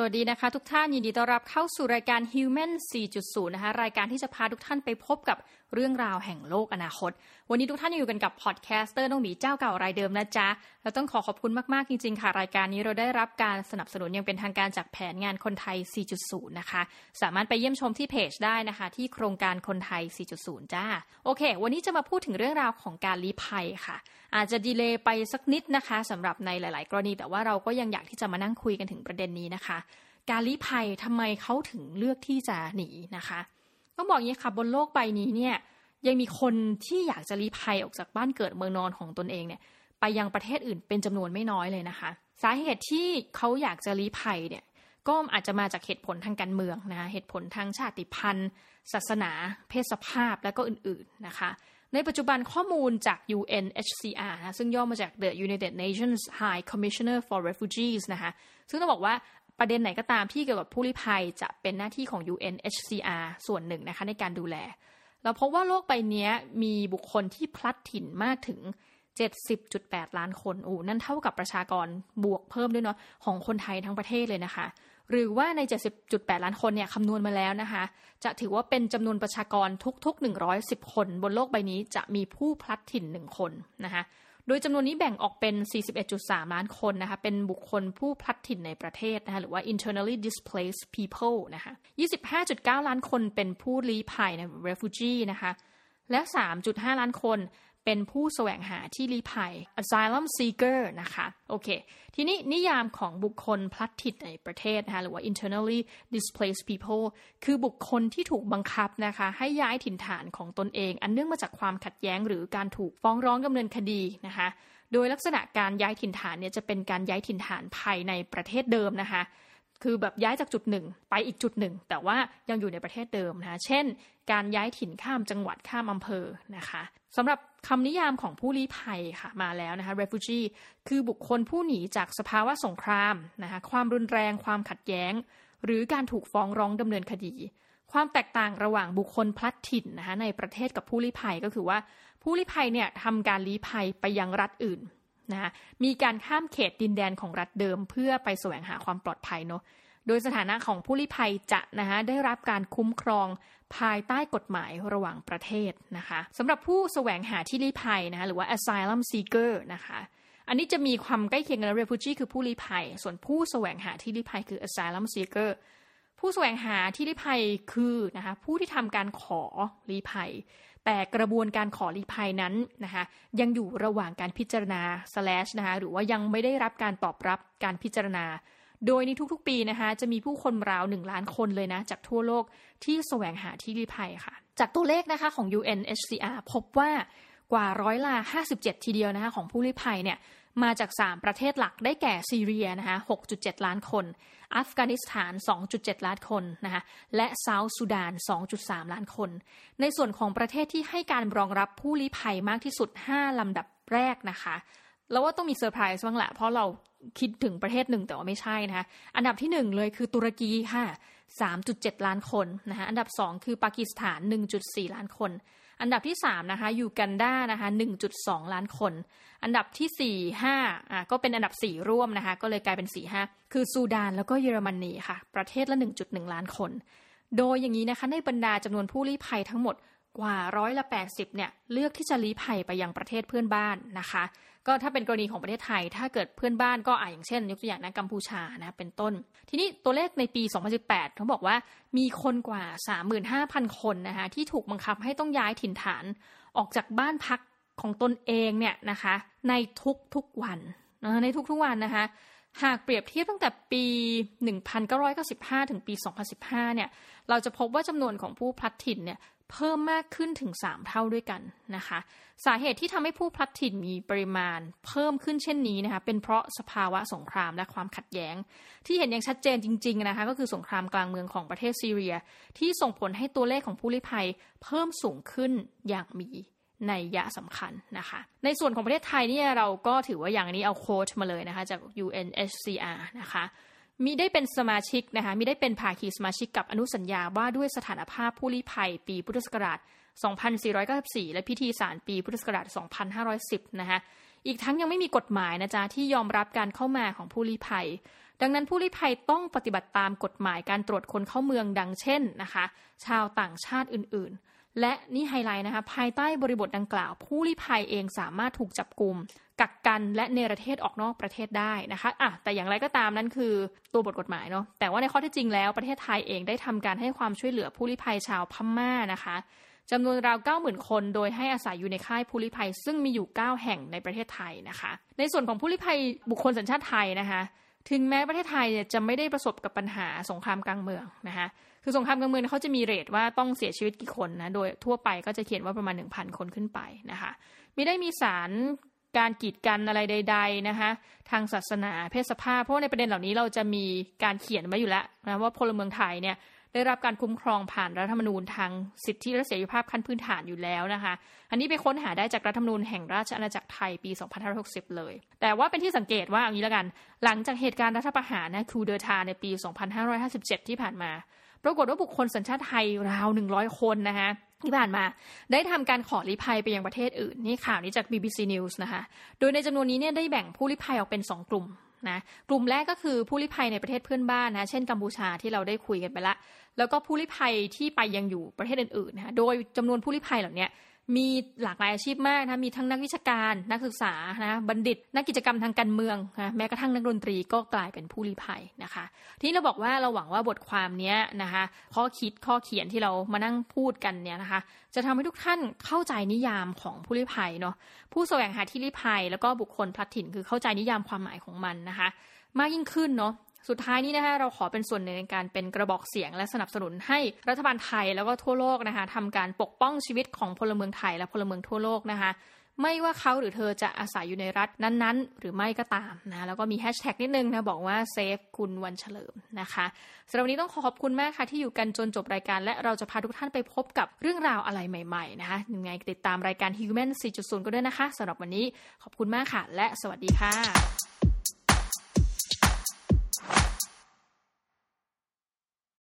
สวัสดีนะคะ ทุกท่านยินดีต้อนรับเข้าสู่รายการ Human 4.0 นะคะ รายการที่จะพาทุกท่านไปพบกับเรื่องราวแห่งโลกอนาคต วันนี้ทุกท่านอยู่กันกับ podcaster น้องหมีเจ้าเก่ารายเดิมนะจ๊ะเราต้องขอขอบคุณมาก ๆ จริง ๆ ค่ะ รายการนี้เราได้รับการสนับสนุนอย่างเป็นทางการจากแผนงานคนไทย 4.0 นะคะ สามารถไปเยี่ยมชมที่เพจได้นะคะ ที่โครงการคนไทย 4.0 จ้า โอเค วันนี้จะมาพูดถึงเรื่องราวของการลี้ภัยค่ะ อาจจะ delay ไปสักนิดนะคะสำหรับในหลาย ๆ กรณี แต่ว่าเราก็ยังอยากที่จะมานั่งคุยกันถึงประเด็นนี้นะคะ การลี้ภัยทำไมเขาถึงเลือกที่จะหนีนะคะต้องบอกอย่างนี้ค่ะบนโลกใบนี้เนี่ยยังมีคนที่อยากจะลี้ภัยออกจากบ้านเกิดเมืองนอนของตนเองเนี่ยไปยังประเทศอื่นเป็นจำนวนไม่น้อยเลยนะคะ สาเหตุที่เขาอยากจะลี้ภัยเนี่ยก็อาจจะมาจากเหตุผลทางการเมืองนะะเหตุผลทางชาติพันธุ์ ศาสนา เพศสภาพและก็อื่นๆนะคะ ในปัจจุบันข้อมูลจาก UNHCR นะซึ่งย่อมาจาก The United Nations High Commissioner for Refugees นะคะซึ่งต้องบอกว่า ประเด็นไหนก็ตามที่เกี่ยวกับผู้ลี้ภัยจะเป็นหน้าที่ของ UNHCR ส่วนหนึ่งนะคะในการดูแล เราพบว่าโลกใบนี้มีบุคคลที่พลัดถิ่นมากถึง 70.8 ล้านคนอ้นั่นเท่ากับประชากรบวกเพิ่มด้วยเนาะของคนไทยทั้งประเทศเลยนะคะ หรือว่าใน 70.8 ล้านคนเนี่ยคำนวณมาแล้วนะคะ จะถือว่าเป็นจำนวนประชากรทุกๆ 110 คน บนโลกใบนี้จะมีผู้พลัดถิ่น1คนนะคะ โดยจำนวนนี้แบ่งออกเป็น 41.3 ล้านคนนะคะเป็นบุคคลผู้พลัดถิ่นในประเทศนะคะหรือว่า internally displaced people นะคะ25.9 ล้านคนเป็นผู้ลี้ภัยนะ refugee นะคะและ 3.5 ล้านคน เป็นผู้แสวงหาที่ลี้ภัย asylum seeker นะคะ โอเค ทีนี้นิยามของบุคคลพลัดถิ่นในประเทศนะคะหรือว่า internally displaced people คือบุคคลที่ถูกบังคับนะคะ ให้ย้ายถิ่นฐานของตนเอง อันเนื่องมาจากความขัดแย้งหรือการถูกฟ้องร้องดำเนินคดีนะคะ โดยลักษณะการย้ายถิ่นฐานเนี่ยจะเป็นการย้ายถิ่นฐานภายในประเทศเดิมนะคะคือแบบย้ายจากจุดหนึ่งไปอีกจุดหนึ่ง แต่ว่ายังอยู่ในประเทศเดิมนะคะเช่น การย้ายถิ่นข้ามจังหวัดข้ามอำเภอนะคะ สำหรับคำนิยามของผู้ลี้ภัยค่ะมาแล้วนะคะ refugee คือบุคคลผู้หนีจากสภาวะสงครามนะคะความรุนแรงความขัดแย้ง หรือการถูกฟ้องร้องดำเนินคดี ความแตกต่างระหว่างบุคคลพลัดถิ่นนะคะในประเทศกับผู้ลี้ภัยก็คือว่า ผู้ลี้ภัยเนี่ยทำการลี้ภัยไปยังรัฐอื่นนะคะมีการข้ามเขตดินแดนของรัฐเดิมเพื่อไปแสวงหาความปลอดภัยเนาะ โดยสถานะของผู้ลี้ภัยจะนะคะได้รับการคุ้มครองภายใต้กฎหมายระหว่างประเทศนะคะสำหรับผู้แสวงหาที่ลี้ภัยนะคะหรือว่า asylum seeker นะคะอันนี้จะมีความใกล้เคียงกัน refugee คือผู้ลี้ภัย ส่วนผู้แสวงหาที่ลี้ภัยคือ asylum seeker ผู้แสวงหาที่ลี้ภัยคือนะคะผู้ที่ทำการขอลี้ภัย แต่กระบวนการขอลี้ภัยนั้นนะคะยังอยู่ระหว่างการพิจารณา slash นะคะหรือว่ายังไม่ได้รับการตอบรับการพิจารณา โดยในทุกๆปีนะคะจะมีผู้คนราวหนึ่งล้านคนเลยนะจากทั่วโลกที่แสวงหาที่ลี้ภัยค่ะ จากตัวเลขนะคะของ UNHCR พบว่ากว่าร้อยละ 57 ทีเดียวนะคะของผู้ลี้ภัยเนี่ยมาจาก 3 ประเทศหลักได้แก่ซีเรียนะคะ6.7 ล้านคน อัฟกานิสถาน 2.7 ล้านคนนะคะและเซาท์สุดาน 2.3 ล้านคน ในส่วนของประเทศที่ให้การรองรับผู้ลี้ภัยมากที่สุด 5 ลำดับแรกนะคะ แล้วว่าต้องมีเซอร์ไพรส์บ้างแหละเพราะเราคิดถึงประเทศหนึ่งแต่ว่าไม่ใช่นะคะอันดับที่หนึ่งเลยคือตุรกีค่ะ 3.7 ล้านคนนะคะอันดับสองคือปากีสถาน 1.4 ล้านคน อันดับที่สามนะคะยูกันดานะคะ1.2 ล้านคน อันดับที่สี่ห้าอะก็เป็นอันดับสี่ร่วมนะคะก็เลยกลายเป็นสี่ห้าคือซูดานแล้วก็เยอรมนีค่ะ ประเทศละ 1.1 ล้านคน โดยอย่างนี้นะคะในบรรดาจำนวนผู้ลี้ภัยทั้งหมด กว่าร้อยละ 80เนี่ยเลือกที่จะลี้ภัยไปยังประเทศเพื่อนบ้านนะคะ ก็ถ้าเป็นกรณีของประเทศไทย ถ้าเกิดเพื่อนบ้านก็อ่าอย่างเช่น ยกตัวอย่างนะกัมพูชานะเป็นต้น ทีนี้ตัวเลขในปี 2018เขาบอกว่ามีคนกว่า 35,000 คนนะคะที่ถูกบังคับให้ต้องย้ายถิ่นฐานออกจากบ้านพักของตนเองเนี่ยนะคะในทุกๆวันนะในทุกๆวันนะคะหากเปรียบเทียบตั้งแต่ปี 1995 ถึงปี 2015 เนี่ย เราจะพบว่าจำนวนของผู้พลัดถิ่นเนี่ย เพิ่มมากขึ้นถึง 3 เท่าด้วยกันนะคะ สาเหตุที่ทำให้ผู้พลัดถิ่นมีปริมาณเพิ่มขึ้นเช่นนี้นะคะเป็นเพราะสภาวะสงครามและความขัดแย้ง ที่เห็นอย่างชัดเจนจริงๆนะคะก็คือสงครามกลางเมืองของประเทศซีเรีย ที่ส่งผลให้ตัวเลขของผู้ลี้ภัยเพิ่มสูงขึ้นอย่างมีในยะสำคัญนะคะ ในส่วนของประเทศไทยเนี่ยเราก็ถือว่าอย่างนี้เอาโค้ดมาเลยนะคะจาก UNHCR นะคะ มิได้เป็นสมาชิกนะคะมิได้เป็นภาคีสมาชิกกับอนุสัญญาว่าด้วยสถานภาพผู้ลี้ภัยปีพุทธศักราช 2494 และพิธีสารปีพุทธศักราช 2510 นะคะอีกทั้งยังไม่มีกฎหมายนะจ๊ะที่ยอมรับการเข้ามาของผู้ลี้ภัย ดังนั้นผู้ลี้ภัยต้องปฏิบัติตามกฎหมายการตรวจคนเข้าเมืองดังเช่นนะคะ ชาวต่างชาติอื่นๆ และนี่ไฮไลท์นะคะภายใต้บริบทดังกล่าว ผู้ลี้ภัยเองสามารถถูกจับกลุ่มกักกันและเนรเทศออกนอกประเทศได้นะคะอะแต่อย่างไรก็ตามนั้นคือตัวบทกฎหมายเนาะแต่ว่าในข้อที่จริงแล้วประเทศไทยเองได้ทำการให้ความช่วยเหลือผู้ลี้ภัยชาวพม่านะคะจำนวนราว 90,000 คน โดยให้อาศัยอยู่ในค่ายผู้ลี้ภัย ซึ่งมีอยู่ 9 แห่งในประเทศไทยนะคะ ในส่วนของผู้ลี้ภัยบุคคลสัญชาติไทยนะคะ ถึงแม้ประเทศไทยจะไม่ได้ประสบกับปัญหาสงครามกลางเมืองนะคะคือสงครามกลางเมืองเขาจะมีเรทว่าต้องเสียชีวิตกี่คนนะโดยทั่วไปก็จะเขียนว่าประมาณ 1,000 คนขึ้นไปนะคะไม่ได้มีสารการกีดกันอะไรใด ๆนะคะทางศาสนาเพศสภาพเพราะในประเด็นเหล่านี้เราจะมีการเขียนไว้อยู่แล้วนะว่าพลเมืองไทยเนี่ย ได้รับการคุ้มครองผ่านรัฐธรรมนูญทางสิทธิและเสรีภาพขั้นพื้นฐานอยู่แล้วนะคะ อันนี้ไปค้นหาได้จากรัฐธรรมนูญแห่งราชอาณาจักรไทยปี 2560 เลย แต่ว่าเป็นที่สังเกตว่าอย่างนี้แล้วกัน หลังจากเหตุการณ์รัฐประหารนะคูเดอร์ทาในปี 2557 ที่ผ่านมา ปรากฏว่าบุคคลสัญชาติไทยราว 100 คนนะคะที่ผ่านมาได้ทำการขอลี้ภัยไปยังประเทศอื่น นี่ข่าวนี้จาก BBC News นะคะ โดยในจำนวนนี้เนี่ยได้แบ่งผู้ลี้ภัยออกเป็น 2 กลุ่ม นะกลุ่มแรกก็คือผู้ลี้ภัยในประเทศเพื่อนบ้านนะเช่นกัมพูชาที่เราได้คุยกันไปละ แล้วก็ผู้ลี้ภัยที่ไปยังอยู่ประเทศอื่นๆนะโดยจำนวนผู้ลี้ภัยเหล่านี้ มีหลากหลายอาชีพมากนะมีทั้งนักวิชาการนักศึกษานะบัณฑิต นักกิจกรรมทางการเมืองนะแม้กระทั่งนักดนตรีก็กลายเป็นผู้ลี้ภัยนะคะทีนี้เราบอกว่าเราหวังว่าบทความนี้นะคะข้อคิดข้อเขียนที่เรามานั่งพูดกันเนี่ยนะคะ จะทำให้ทุกท่านเข้าใจนิยามของผู้ลี้ภัยเนาะผู้แสวงหาที่ลี้ภัย แล้วก็บุคคลพลัดถิ่นคือเข้าใจนิยามความหมายของมันนะคะ มากยิ่งขึ้นเนาะ สุดท้ายนี้นะคะเราขอเป็นส่วนหนึ่งในการเป็นกระบอกเสียง และสนับสนุนให้รัฐบาลไทยแล้วก็ทั่วโลกนะคะทำการปกป้องชีวิตของพลเมืองไทยและพลเมืองทั่วโลกนะคะไม่ว่าเขาหรือเธอจะอาศัยอยู่ในรัฐนั้นๆ หรือไม่ก็ตามนะ แล้วก็มีแฮชแท็กนิดนึงนะ บอกว่าเซฟคุณวันเฉลิมนะคะสำหรับวันนี้ต้องขอขอบคุณมากค่ะ ที่อยู่กันจนจบรายการ และเราจะพาทุกท่านไปพบกับเรื่องราวอะไรใหม่ๆนะคะยังไงติดตามรายการ Human 4.0 ก็ด้วยนะคะสำหรับวันนี้ขอบคุณมากค่ะ และสวัสดีค่ะ